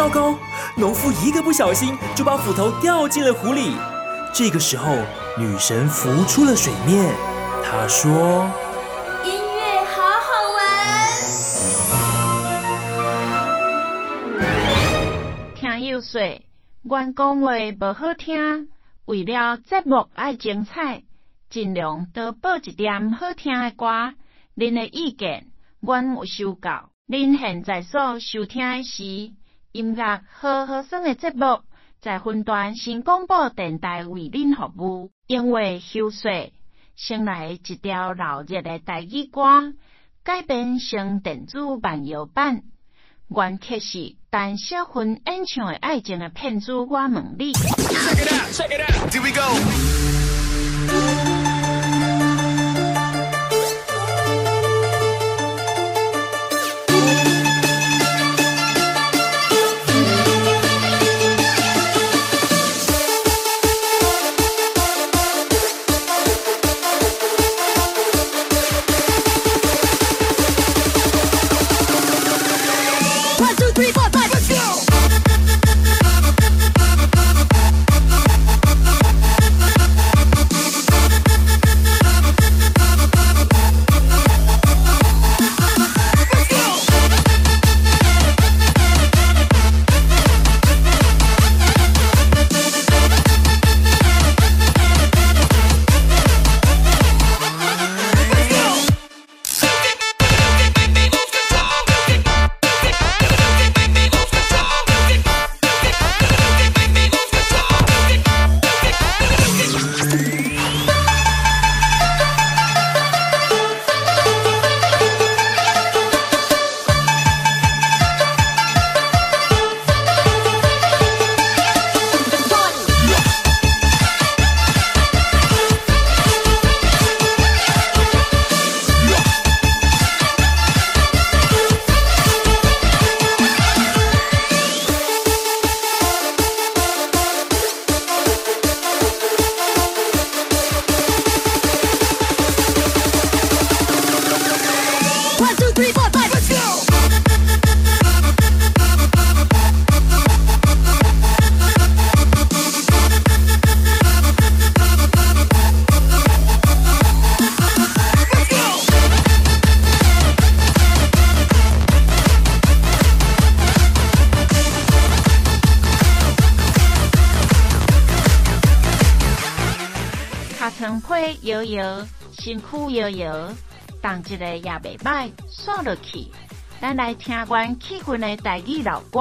糟糕！农夫一个不小心就把斧头掉进了湖里。这个时候，女神浮出了水面。她说：“音乐好好玩。”听友说，阮讲话不好听，为了节目爱精彩，尽量多播一点好听的歌。您的意见，阮有收到。您现在所收听的是音乐好好声的节目，在分段新广播电台为您服务。因为休息，先来一条老热的台语歌，改编成电子慢摇版。原曲是陈小芬演唱的爱情的骗子，我问你。身躯摇摇，同一个也袂歹，煞落去。咱来听关气氛的台语老歌，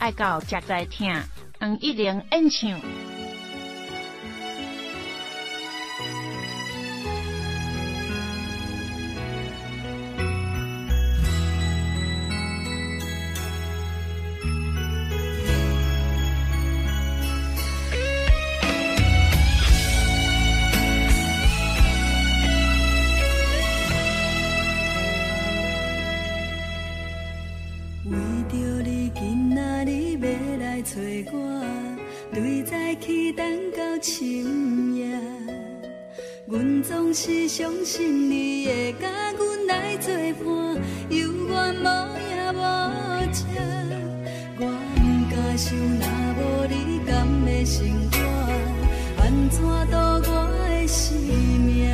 爱到才在听，黄一玲演唱。深夜，阮总是相信你会甲阮来作伴，有缘无影无迹。我不敢想，若无你，甘会生活？安怎度我的生命？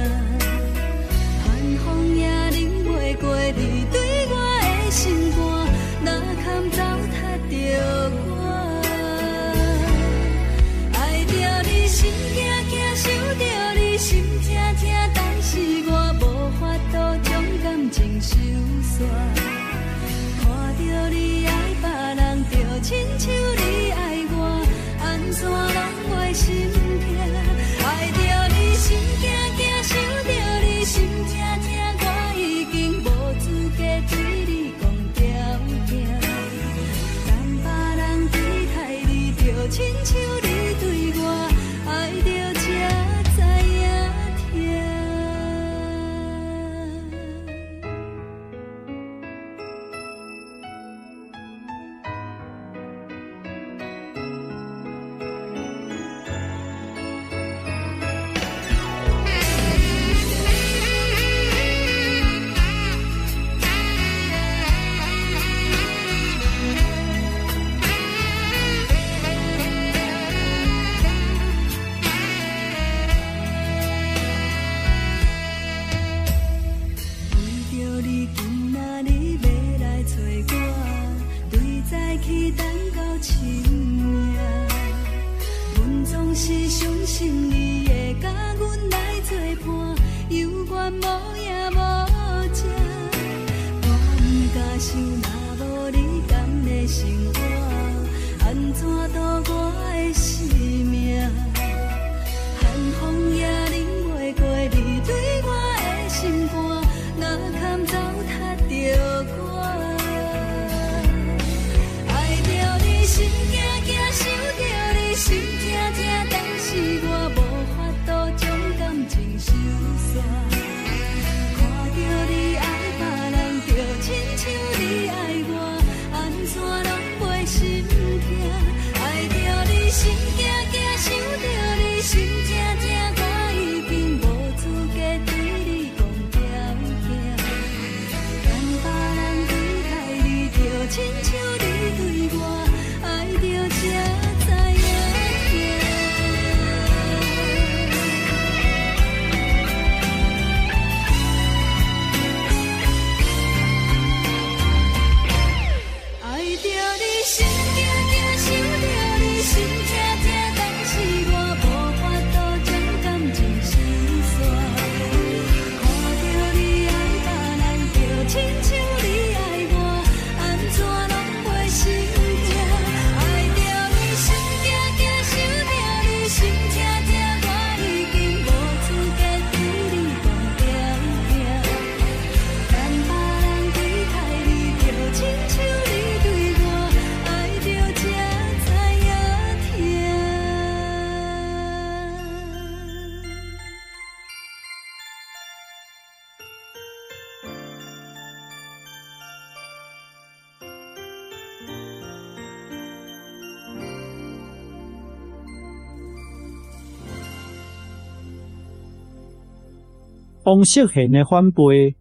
王式贤的反背，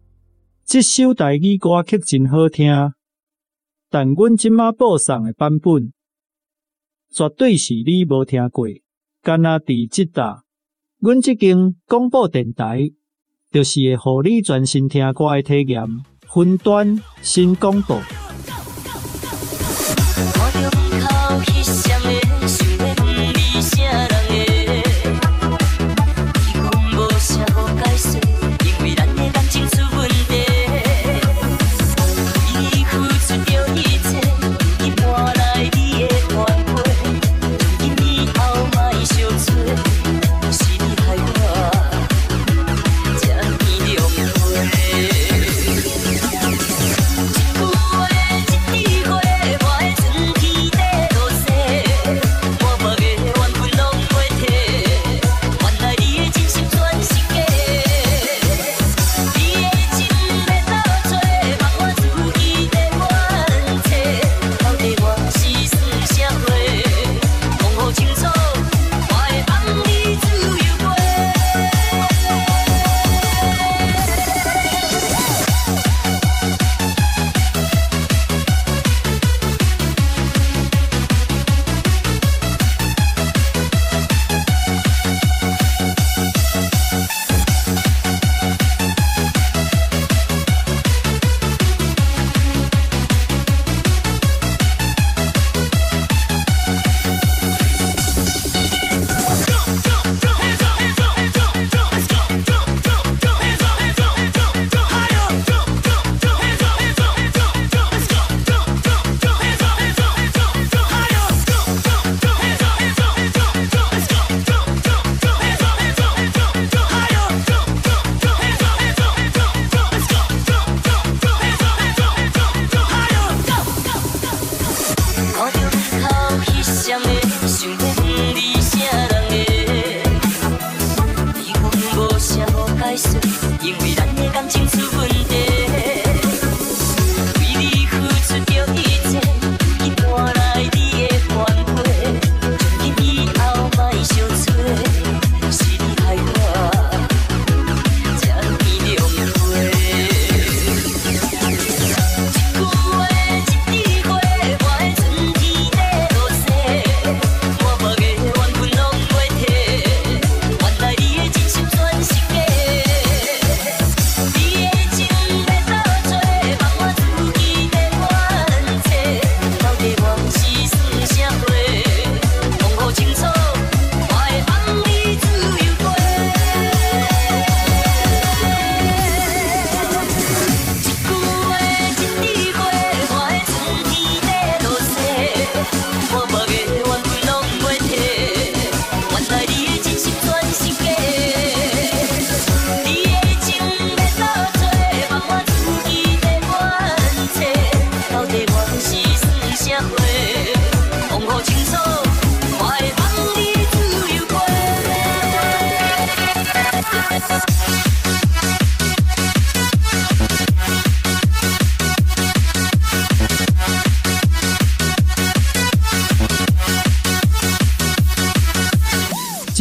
这首台语歌曲真好听，但阮即卖播送的版本，绝对是你无听过。敢若伫即搭，阮即间广播电台，就是会互你专心听歌的体验。分段新广播。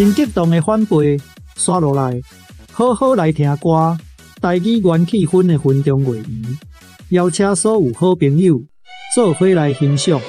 真激动的反背，刷落来，好好来听歌，带起元气氛的分钟月圆，邀请所有好朋友做伙来欣赏。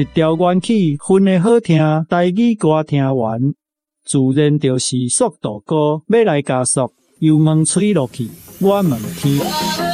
一条元气分的好听台语歌听完，自然就是速度歌，要来加速，油门吹落去，我问天。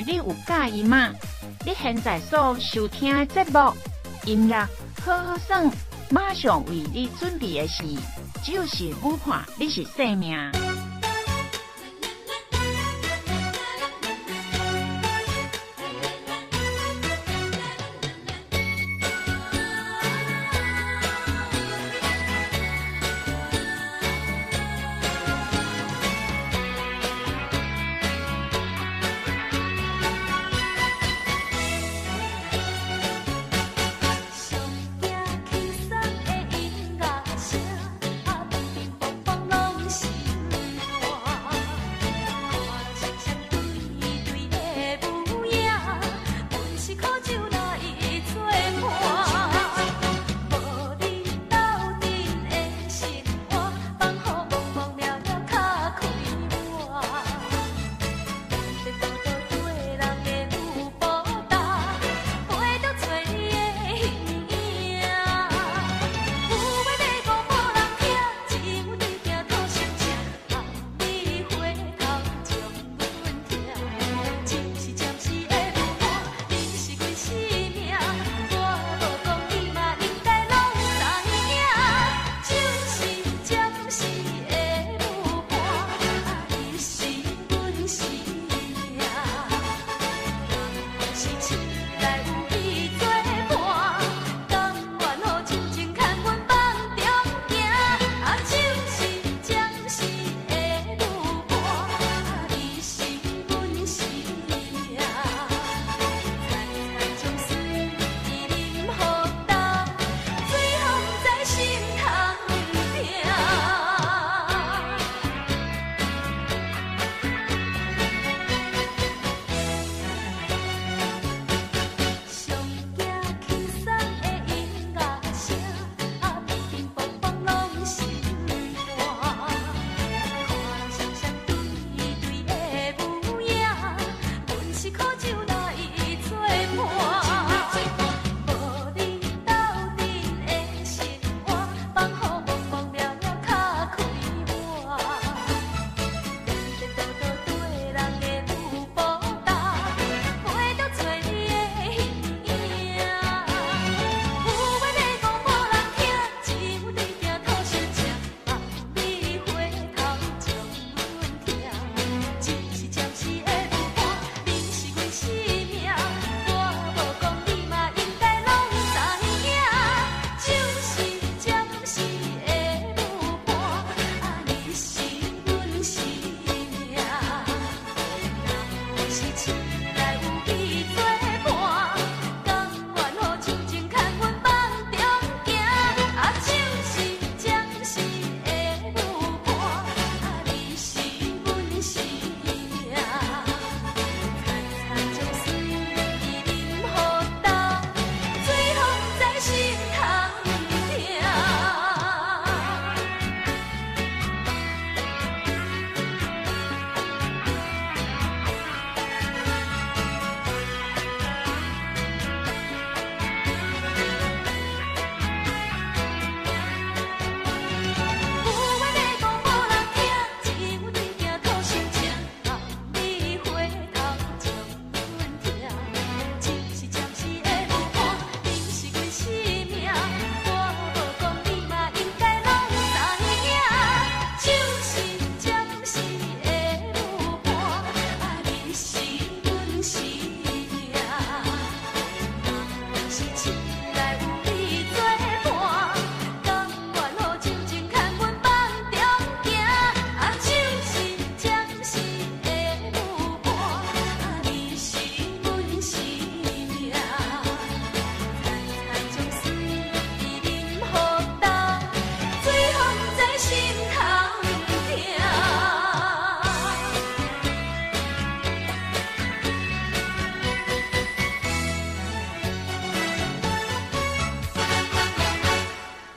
你有介意吗？你现在所收听的节目音乐好好生，马上为你准备的是，就是武汉，你是生命。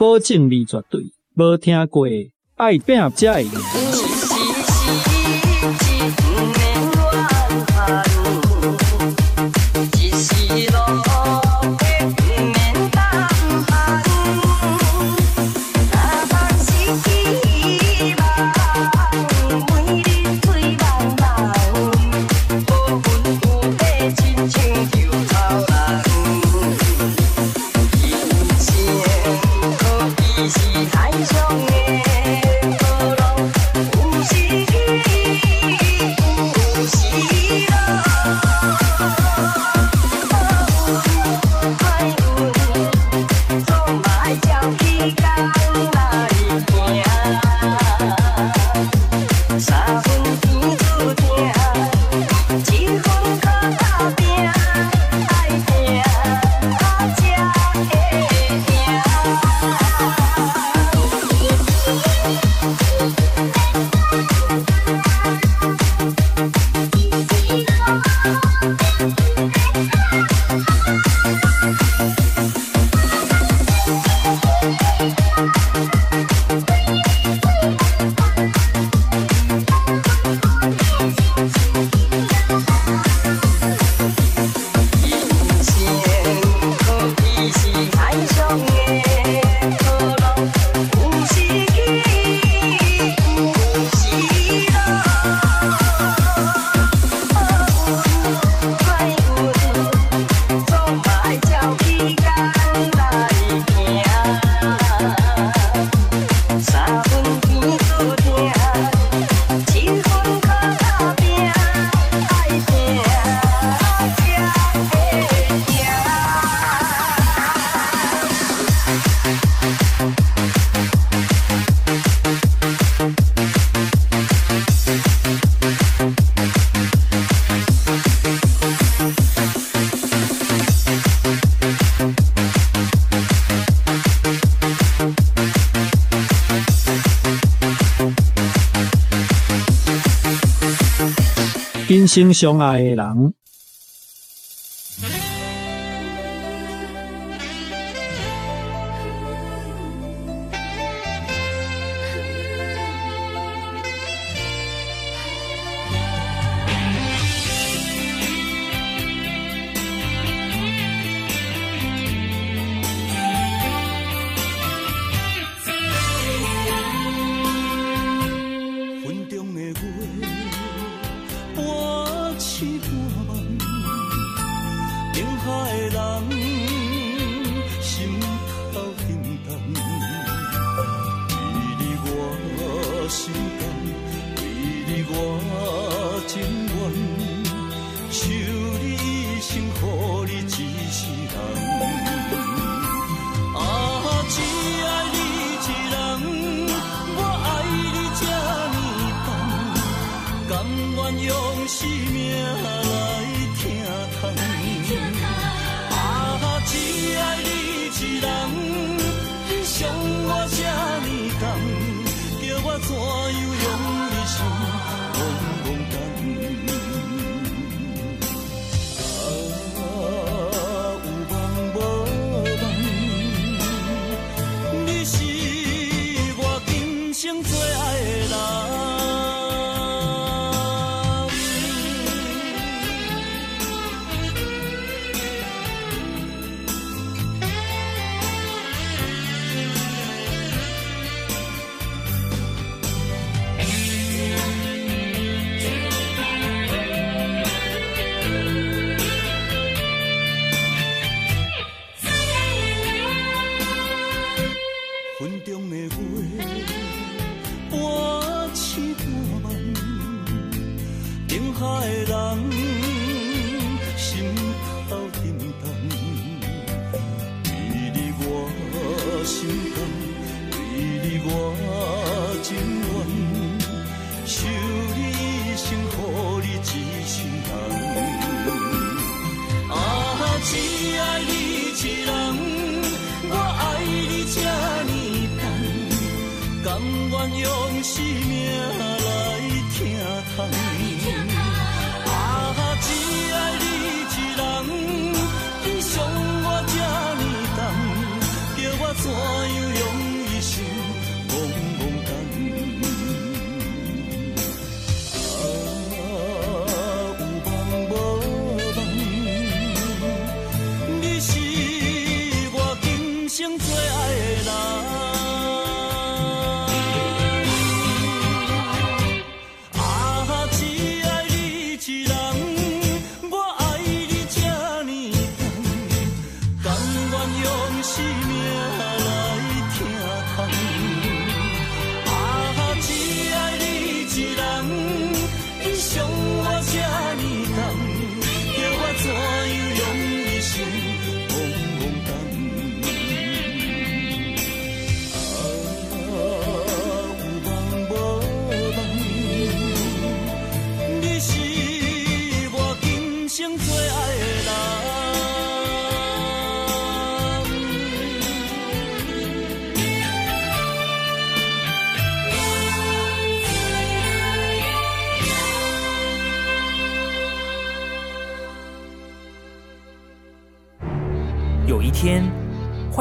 保证你绝对无听过爱拼才会赢。生相爱的人。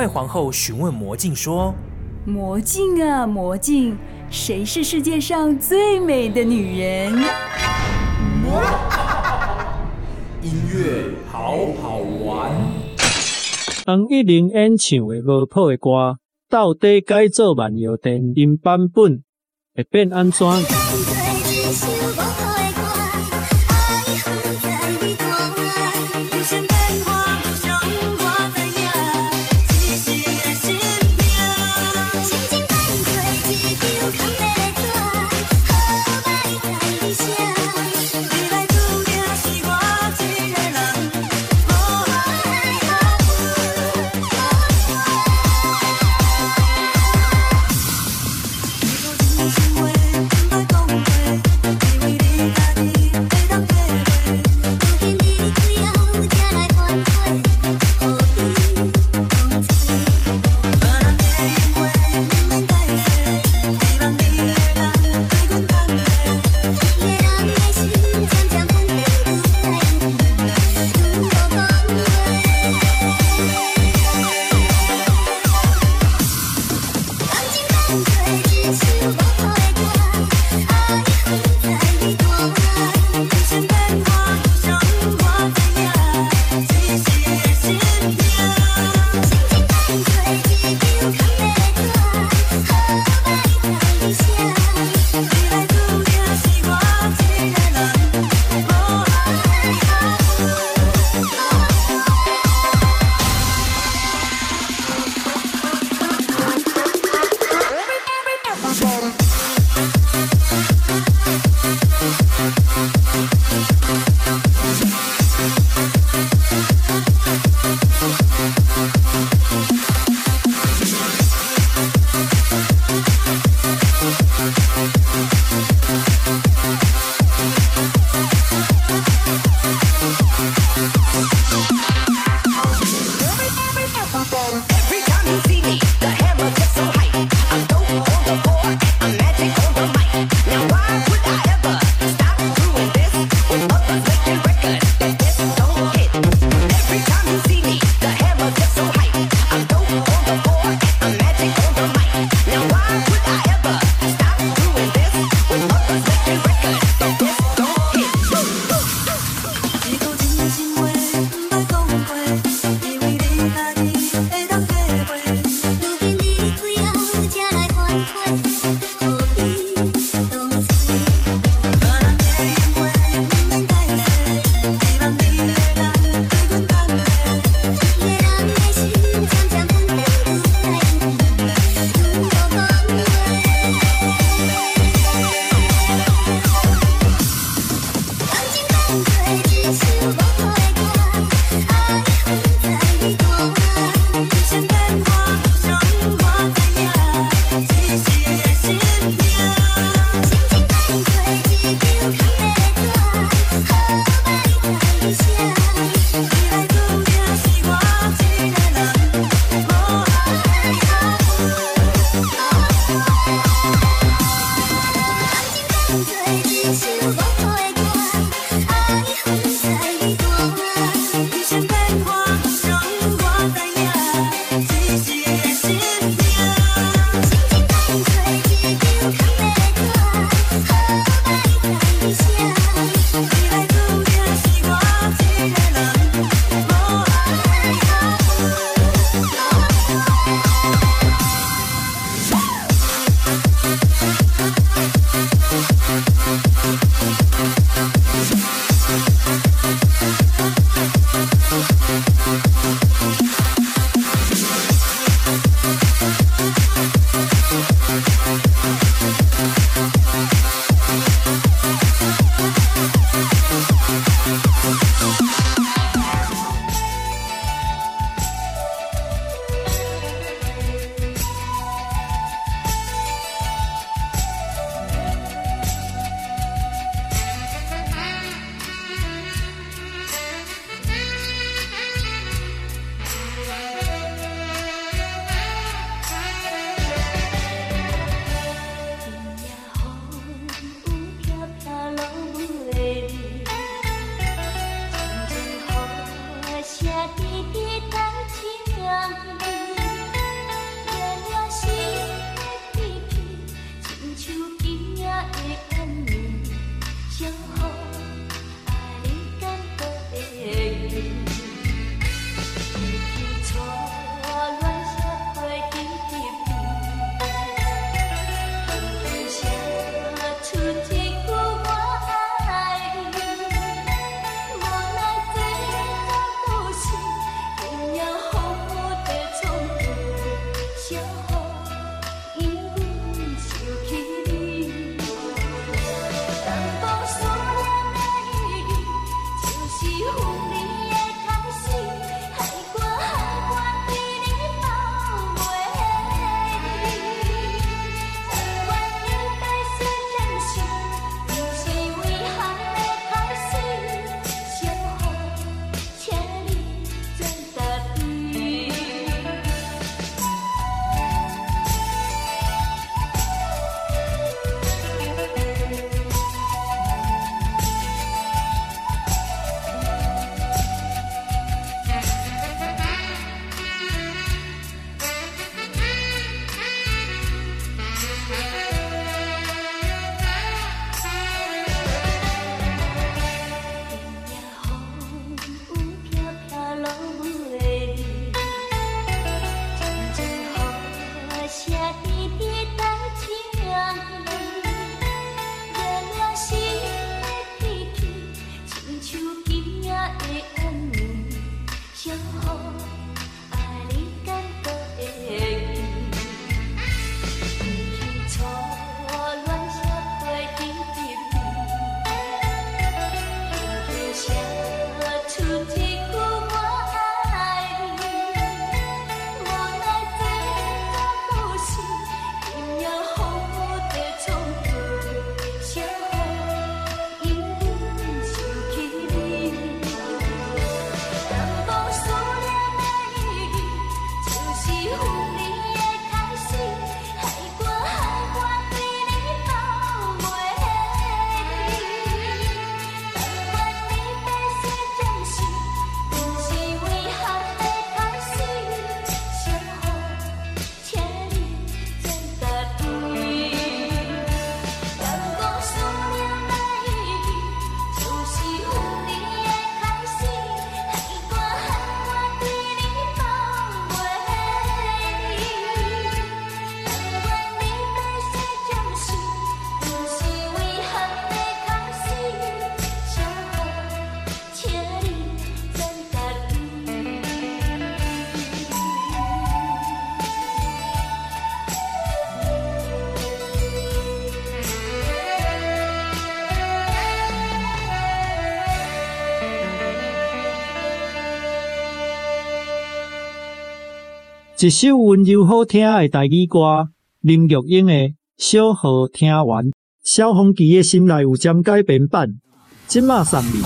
皇后询问魔镜说：“魔镜啊，魔镜，谁是世界上最美的女人？”音乐好好玩。当一玲演唱的无谱的歌，到底改做漫游电音版本会变安怎？一首温柔好听的台语歌，林玉英的《小号听完》，萧煌奇的心内有针改编版，即马送你。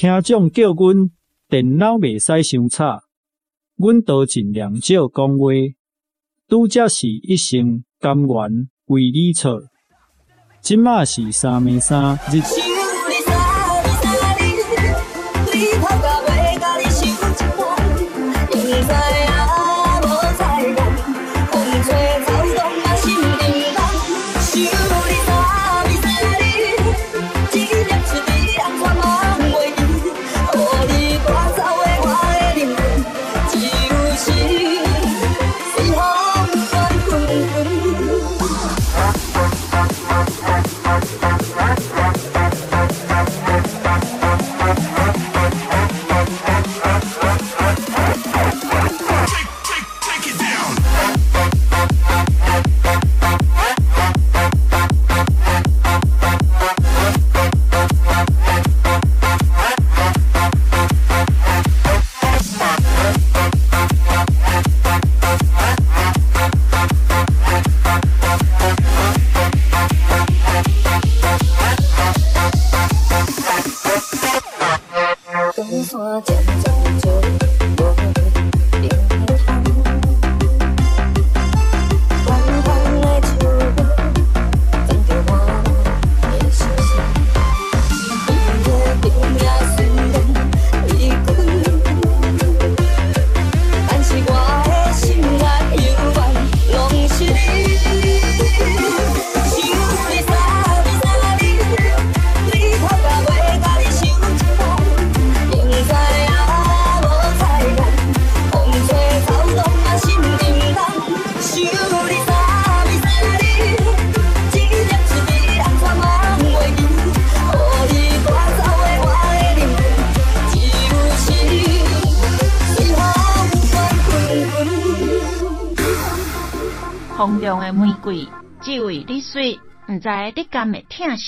听众叫阮电脑袂使伤吵，阮都尽量少讲话。拄则是一生甘愿为你错，即马是三明三。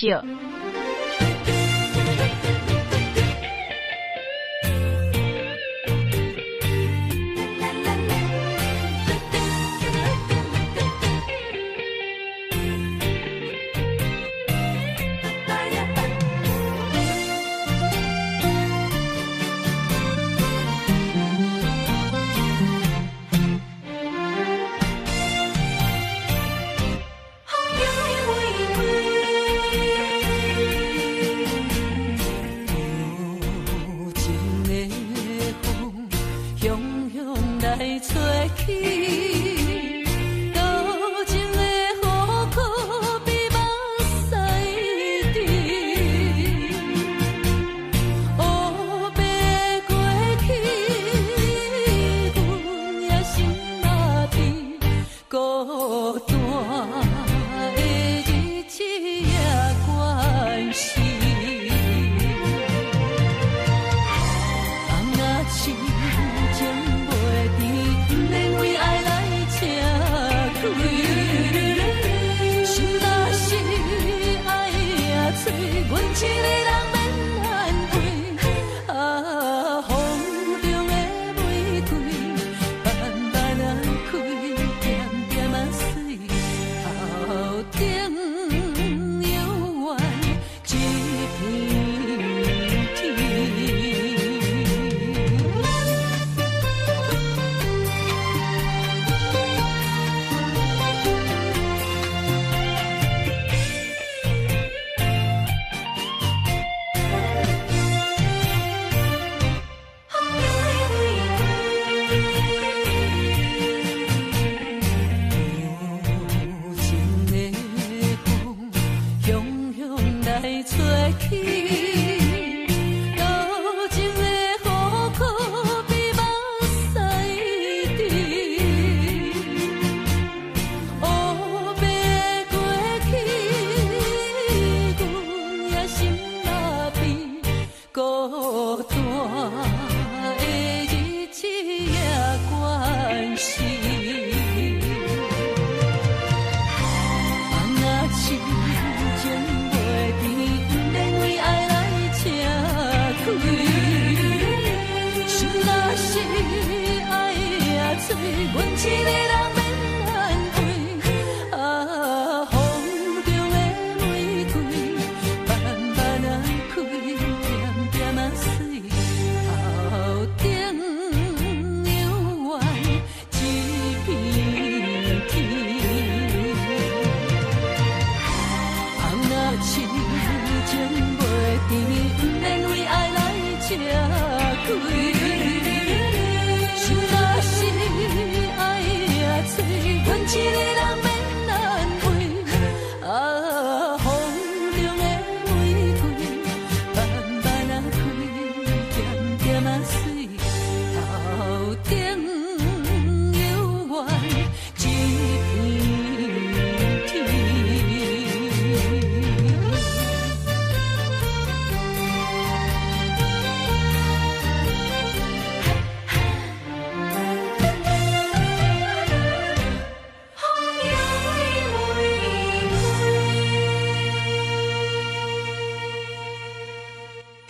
惜。吹去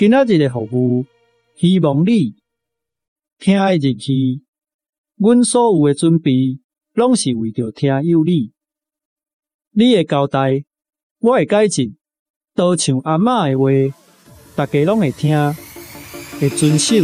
今仔日的服务，希望你听的进去，阮所有的准备，拢是为着听有你。你的交代，我会改进，都像阿嬷的话，大家拢会听，会遵守。